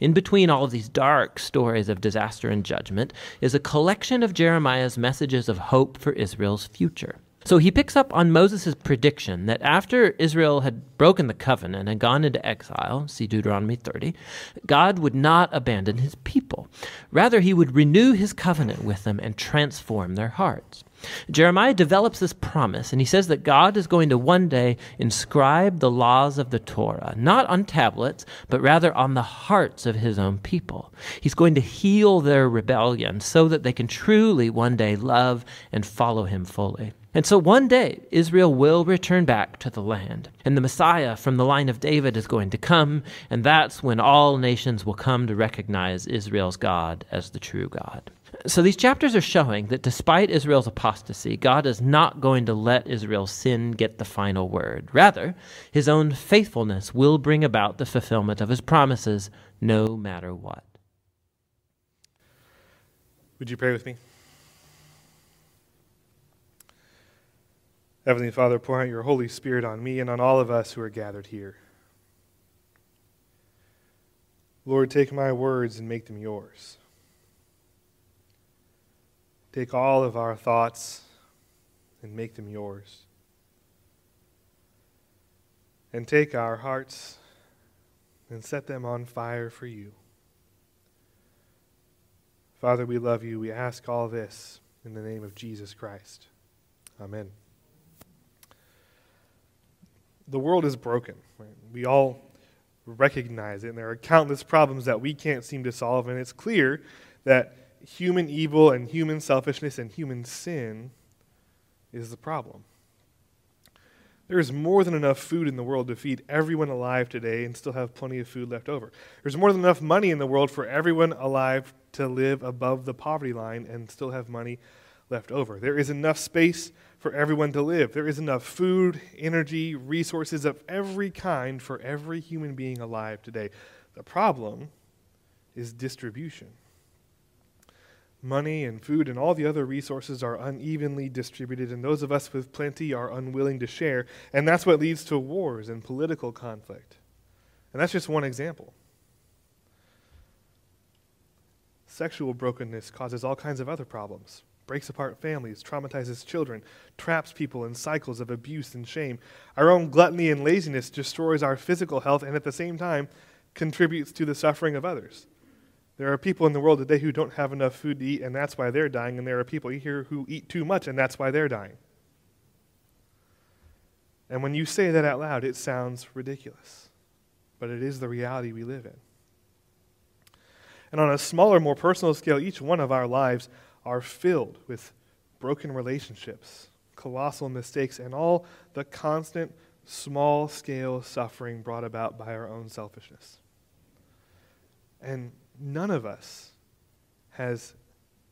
in between all of these dark stories of disaster and judgment, is a collection of Jeremiah's messages of hope for Israel's future. So he picks up on Moses' prediction that after Israel had broken the covenant and gone into exile, see Deuteronomy 30, God would not abandon his people. Rather, he would renew his covenant with them and transform their hearts. Jeremiah develops this promise, and he says that God is going to one day inscribe the laws of the Torah, not on tablets, but rather on the hearts of his own people. He's going to heal their rebellion so that they can truly one day love and follow him fully. And so one day, Israel will return back to the land, and the Messiah from the line of David is going to come, and that's when all nations will come to recognize Israel's God as the true God. So these chapters are showing that despite Israel's apostasy, God is not going to let Israel's sin get the final word. Rather, his own faithfulness will bring about the fulfillment of his promises no matter what. Would you pray with me? Heavenly Father, pour out your Holy Spirit on me and on all of us who are gathered here. Lord, take my words and make them yours. Take all of our thoughts and make them yours. And take our hearts and set them on fire for you. Father, we love you. We ask all this in the name of Jesus Christ. Amen the world is broken. Right? We all recognize it, and there are countless problems that we can't seem to solve, and it's clear that human evil and human selfishness and human sin is the problem. There is more than enough food in the world to feed everyone alive today and still have plenty of food left over. There's more than enough money in the world for everyone alive to live above the poverty line and still have money left over. There is enough space for everyone to live. There is enough food, energy, resources of every kind for every human being alive today. The problem is distribution. Money and food and all the other resources are unevenly distributed, and those of us with plenty are unwilling to share. And that's what leads to wars and political conflict. And that's just one example. Sexual brokenness causes all kinds of other problems breaks apart families, traumatizes children, traps people in cycles of abuse and shame. Our own gluttony and laziness destroys our physical health and at the same time contributes to the suffering of others. There are people in the world today who don't have enough food to eat, and that's why they're dying, and there are people here who eat too much, and that's why they're dying. And when you say that out loud, it sounds ridiculous, but it is the reality we live in. And on a smaller, more personal scale, each one of our lives are filled with broken relationships, colossal mistakes, and all the constant small scale suffering brought about by our own selfishness. And none of us has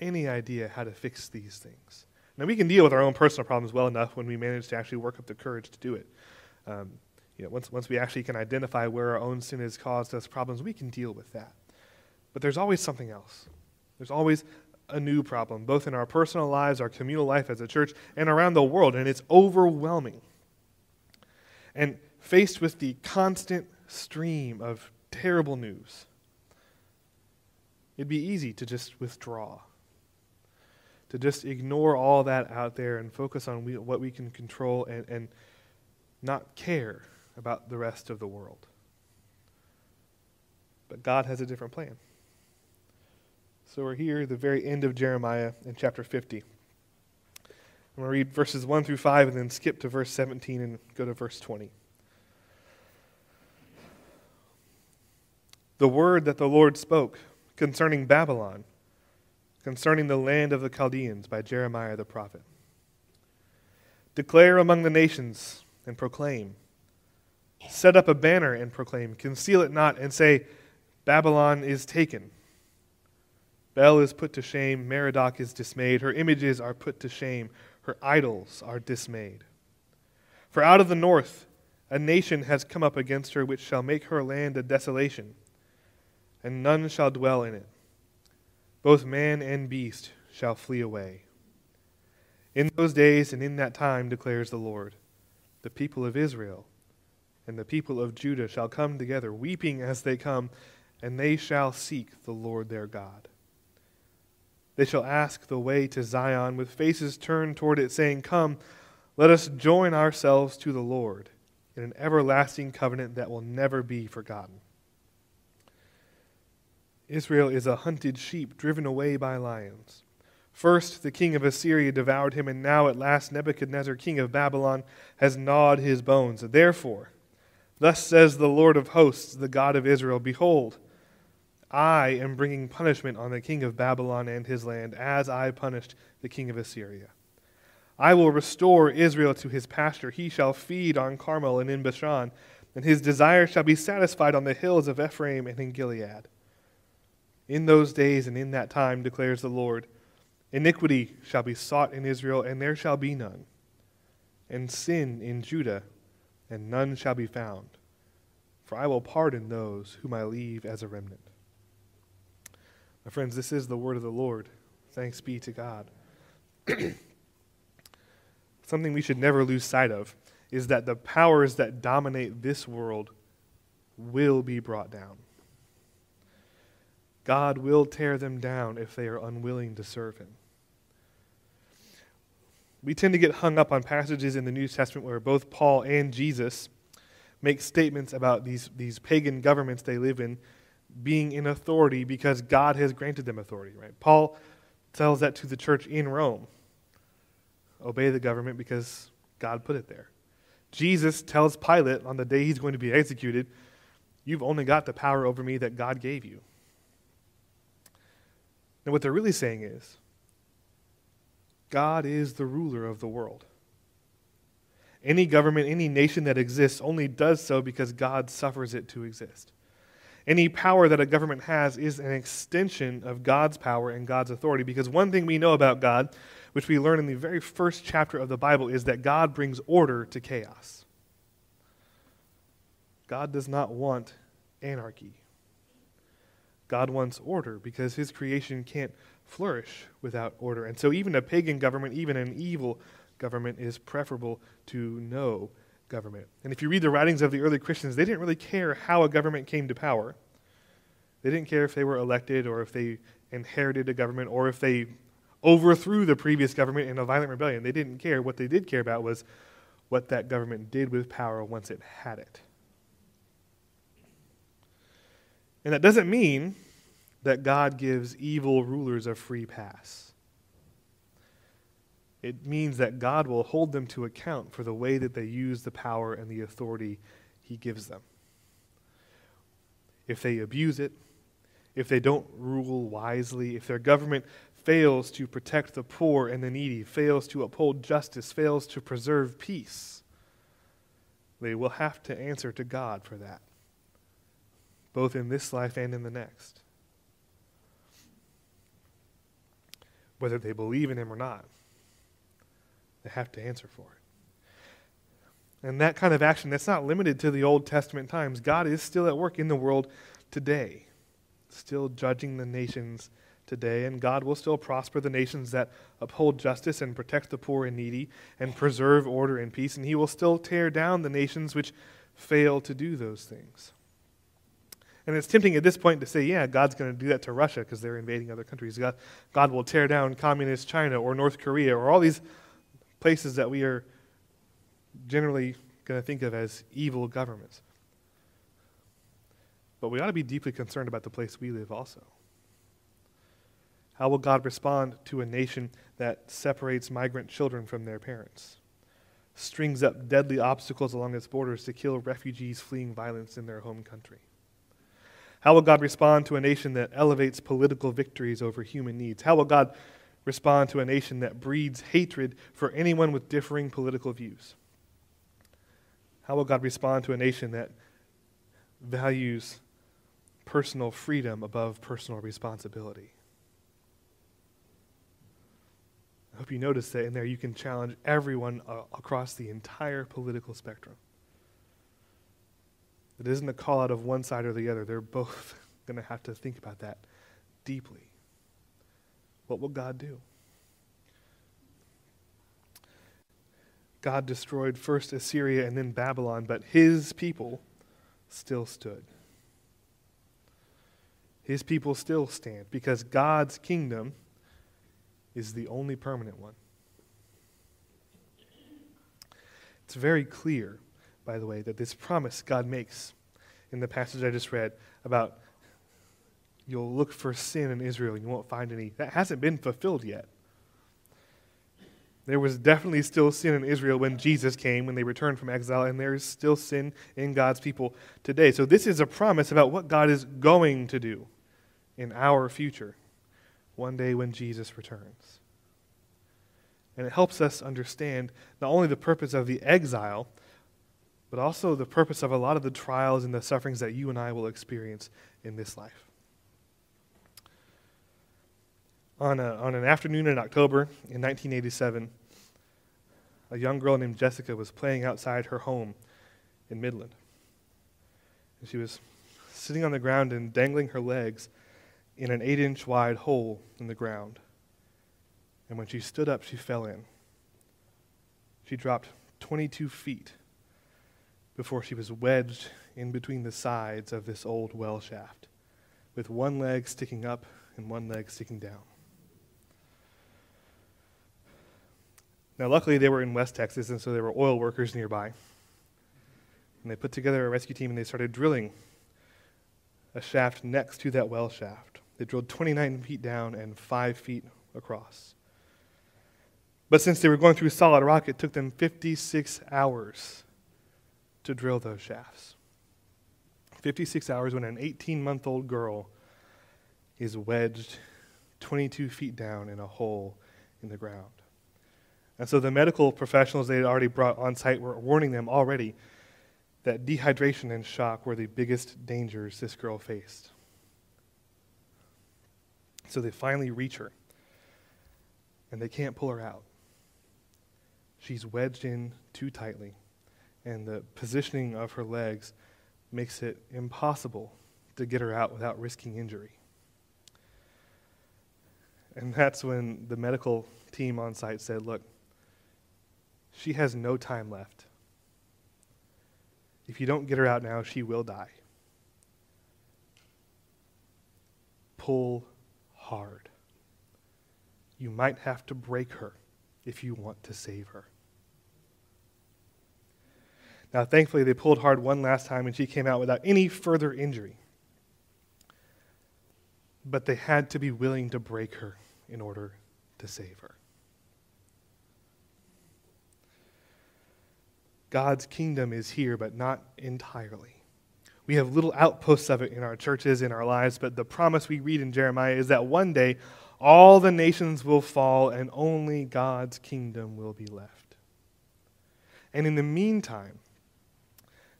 any idea how to fix these things. Now, we can deal with our own personal problems well enough when we manage to actually work up the courage to do it. Um, you know, once, once we actually can identify where our own sin has caused us problems, we can deal with that. But there's always something else. There's always a new problem, both in our personal lives, our communal life as a church, and around the world, and it's overwhelming. And faced with the constant stream of terrible news, it'd be easy to just withdraw, to just ignore all that out there and focus on we, what we can control and, and not care about the rest of the world. But God has a different plan. So we're here the very end of Jeremiah in chapter 50. I'm going to read verses 1 through 5 and then skip to verse 17 and go to verse 20. The word that the Lord spoke concerning Babylon, concerning the land of the Chaldeans by Jeremiah the prophet. Declare among the nations and proclaim. Set up a banner and proclaim. Conceal it not and say, Babylon is taken Bel is put to shame, Merodach is dismayed, her images are put to shame, her idols are dismayed. For out of the north a nation has come up against her, which shall make her land a desolation, and none shall dwell in it. Both man and beast shall flee away. In those days and in that time, declares the Lord, the people of Israel and the people of Judah shall come together, weeping as they come and they shall seek the Lord their God. They shall ask the way to Zion with faces turned toward it, saying, Come, let us join ourselves to the Lord in an everlasting covenant that will never be forgotten. Israel is a hunted sheep driven away by lions. First, the king of Assyria devoured him, and now at last Nebuchadnezzar, king of Babylon, has gnawed his bones. Therefore, thus says the Lord of hosts, the God of Israel Behold, I am bringing punishment on the king of Babylon and his land, as I punished the king of Assyria. I will restore Israel to his pasture. He shall feed on Carmel and in Bashan, and his desire shall be satisfied on the hills of Ephraim and in Gilead. In those days and in that time, declares the Lord, iniquity shall be sought in Israel, and there shall be none, and sin in Judah, and none shall be found. For I will pardon those whom I leave as a remnant. My friends, this is the word of the Lord. Thanks be to God. Something we should never lose sight of is that the powers that dominate this world will be brought down. God will tear them down if they are unwilling to serve Him. We tend to get hung up on passages in the New Testament where both Paul and Jesus make statements about these, these pagan governments they live in being in authority because God has granted them authority, right? Paul tells that to the church in Rome. Obey the government because God put it there. Jesus tells Pilate on the day he's going to be executed, You've only got the power over me that God gave you. And what they're really saying is, God is the ruler of the world. Any government, any nation that exists only does so because God suffers it to exist. Any power that a government has is an extension of God's power and God's authority. Because one thing we know about God, which we learn in the very first chapter of the Bible, is that God brings order to chaos. God does not want anarchy. God wants order because his creation can't flourish without order. And so, even a pagan government, even an evil government, is preferable to no government. And if you read the writings of the early Christians, they didn't really care how a government came to power. They didn't care if they were elected or if they inherited a government or if they overthrew the previous government in a violent rebellion. They didn't care. What they did care about was what that government did with power once it had it. And that doesn't mean that God gives evil rulers a free pass. It means that God will hold them to account for the way that they use the power and the authority He gives them. If they abuse it, if they don't rule wisely, if their government fails to protect the poor and the needy, fails to uphold justice, fails to preserve peace, they will have to answer to God for that, both in this life and in the next. Whether they believe in Him or not. They have to answer for it. And that kind of action, that's not limited to the Old Testament times. God is still at work in the world today, still judging the nations today, and God will still prosper the nations that uphold justice and protect the poor and needy and preserve order and peace, and He will still tear down the nations which fail to do those things. And it's tempting at this point to say, yeah, God's going to do that to Russia because they're invading other countries. God, God will tear down communist China or North Korea or all these places that we are generally going to think of as evil governments. But we ought to be deeply concerned about the place we live also. How will God respond to a nation that separates migrant children from their parents, strings up deadly obstacles along its borders to kill refugees fleeing violence in their home country? How will God respond to a nation that elevates political victories over human needs? How will God respond to a nation that breeds hatred for anyone with differing political views? How will God respond to a nation that values personal freedom above personal responsibility? I hope you notice that in there you can challenge everyone across the entire political spectrum. It isn't a call out of one side or the other. They're both going to have to think about that deeply. What will God do? God destroyed first Assyria and then Babylon, but his people still stood. his people still stand because God's kingdom is the only permanent one. It's very clear, by the way, that this promise God makes in the passage I just read about you'll look for sin in Israel and you won't find any, that hasn't been fulfilled yet. There was definitely still sin in Israel when Jesus came, when they returned from exile, and there is still sin in God's people today. So, this is a promise about what God is going to do in our future, one day when Jesus returns. And it helps us understand not only the purpose of the exile, but also the purpose of a lot of the trials and the sufferings that you and I will experience in this life. On, a, on an afternoon in October in 1987, a young girl named Jessica was playing outside her home in Midland. And she was sitting on the ground and dangling her legs in an eight inch wide hole in the ground. And when she stood up, she fell in. She dropped 22 feet before she was wedged in between the sides of this old well shaft, with one leg sticking up and one leg sticking down. Now, luckily, they were in West Texas, and so there were oil workers nearby. And they put together a rescue team and they started drilling a shaft next to that well shaft. They drilled 29 feet down and 5 feet across. But since they were going through solid rock, it took them 56 hours to drill those shafts. 56 hours when an 18 month old girl is wedged 22 feet down in a hole in the ground. And so the medical professionals they had already brought on site were warning them already that dehydration and shock were the biggest dangers this girl faced. So they finally reach her, and they can't pull her out. She's wedged in too tightly, and the positioning of her legs makes it impossible to get her out without risking injury. And that's when the medical team on site said, Look, she has no time left. If you don't get her out now, she will die. Pull hard. You might have to break her if you want to save her. Now, thankfully, they pulled hard one last time and she came out without any further injury. But they had to be willing to break her in order to save her. God's kingdom is here, but not entirely. We have little outposts of it in our churches, in our lives, but the promise we read in Jeremiah is that one day all the nations will fall and only God's kingdom will be left. And in the meantime,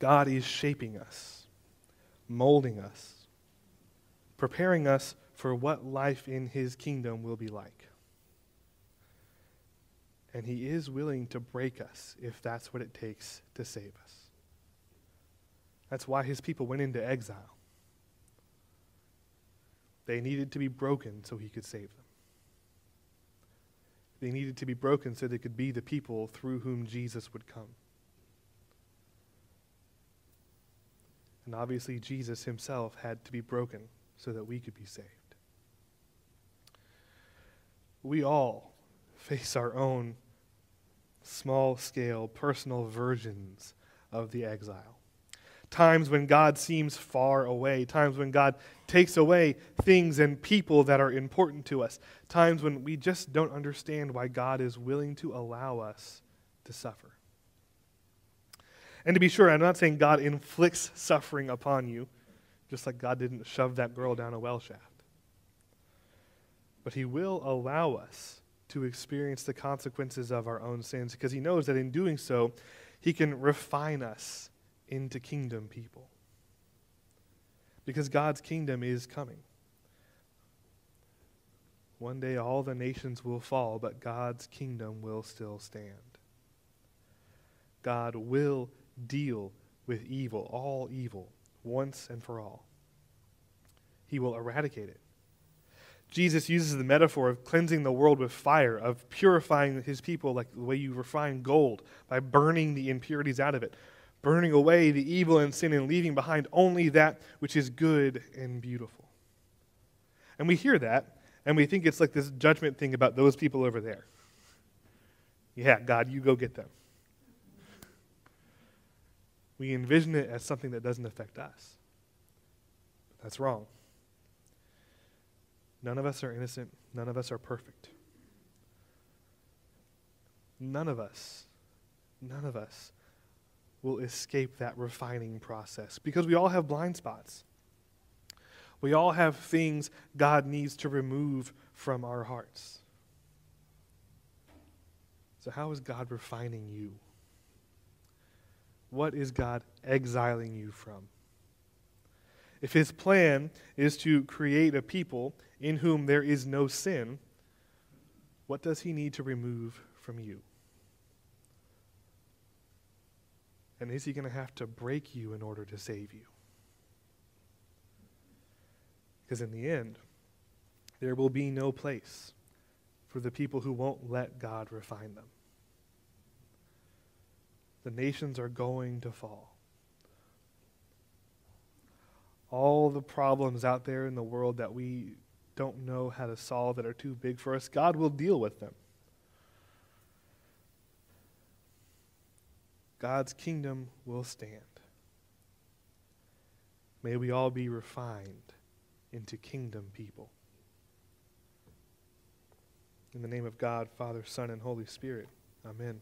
God is shaping us, molding us, preparing us for what life in his kingdom will be like. And he is willing to break us if that's what it takes to save us. That's why his people went into exile. They needed to be broken so he could save them. They needed to be broken so they could be the people through whom Jesus would come. And obviously, Jesus himself had to be broken so that we could be saved. We all face our own small scale, personal versions of the exile. Times when God seems far away, times when God takes away things and people that are important to us, times when we just don't understand why God is willing to allow us to suffer. And to be sure, I'm not saying God inflicts suffering upon you, just like God didn't shove that girl down a well shaft. But He will allow us to experience the consequences of our own sins because he knows that in doing so, he can refine us into kingdom people. Because God's kingdom is coming. One day all the nations will fall, but God's kingdom will still stand. God will deal with evil, all evil, once and for all. He will eradicate it. Jesus uses the metaphor of cleansing the world with fire, of purifying his people like the way you refine gold by burning the impurities out of it, burning away the evil and sin and leaving behind only that which is good and beautiful. And we hear that, and we think it's like this judgment thing about those people over there. Yeah, God, you go get them. We envision it as something that doesn't affect us. That's wrong. None of us are innocent. None of us are perfect. None of us, none of us will escape that refining process because we all have blind spots. We all have things God needs to remove from our hearts. So, how is God refining you? What is God exiling you from? If his plan is to create a people in whom there is no sin, what does he need to remove from you? And is he going to have to break you in order to save you? Because in the end, there will be no place for the people who won't let God refine them. The nations are going to fall. All the problems out there in the world that we don't know how to solve that are too big for us, God will deal with them. God's kingdom will stand. May we all be refined into kingdom people. In the name of God, Father, Son, and Holy Spirit, amen.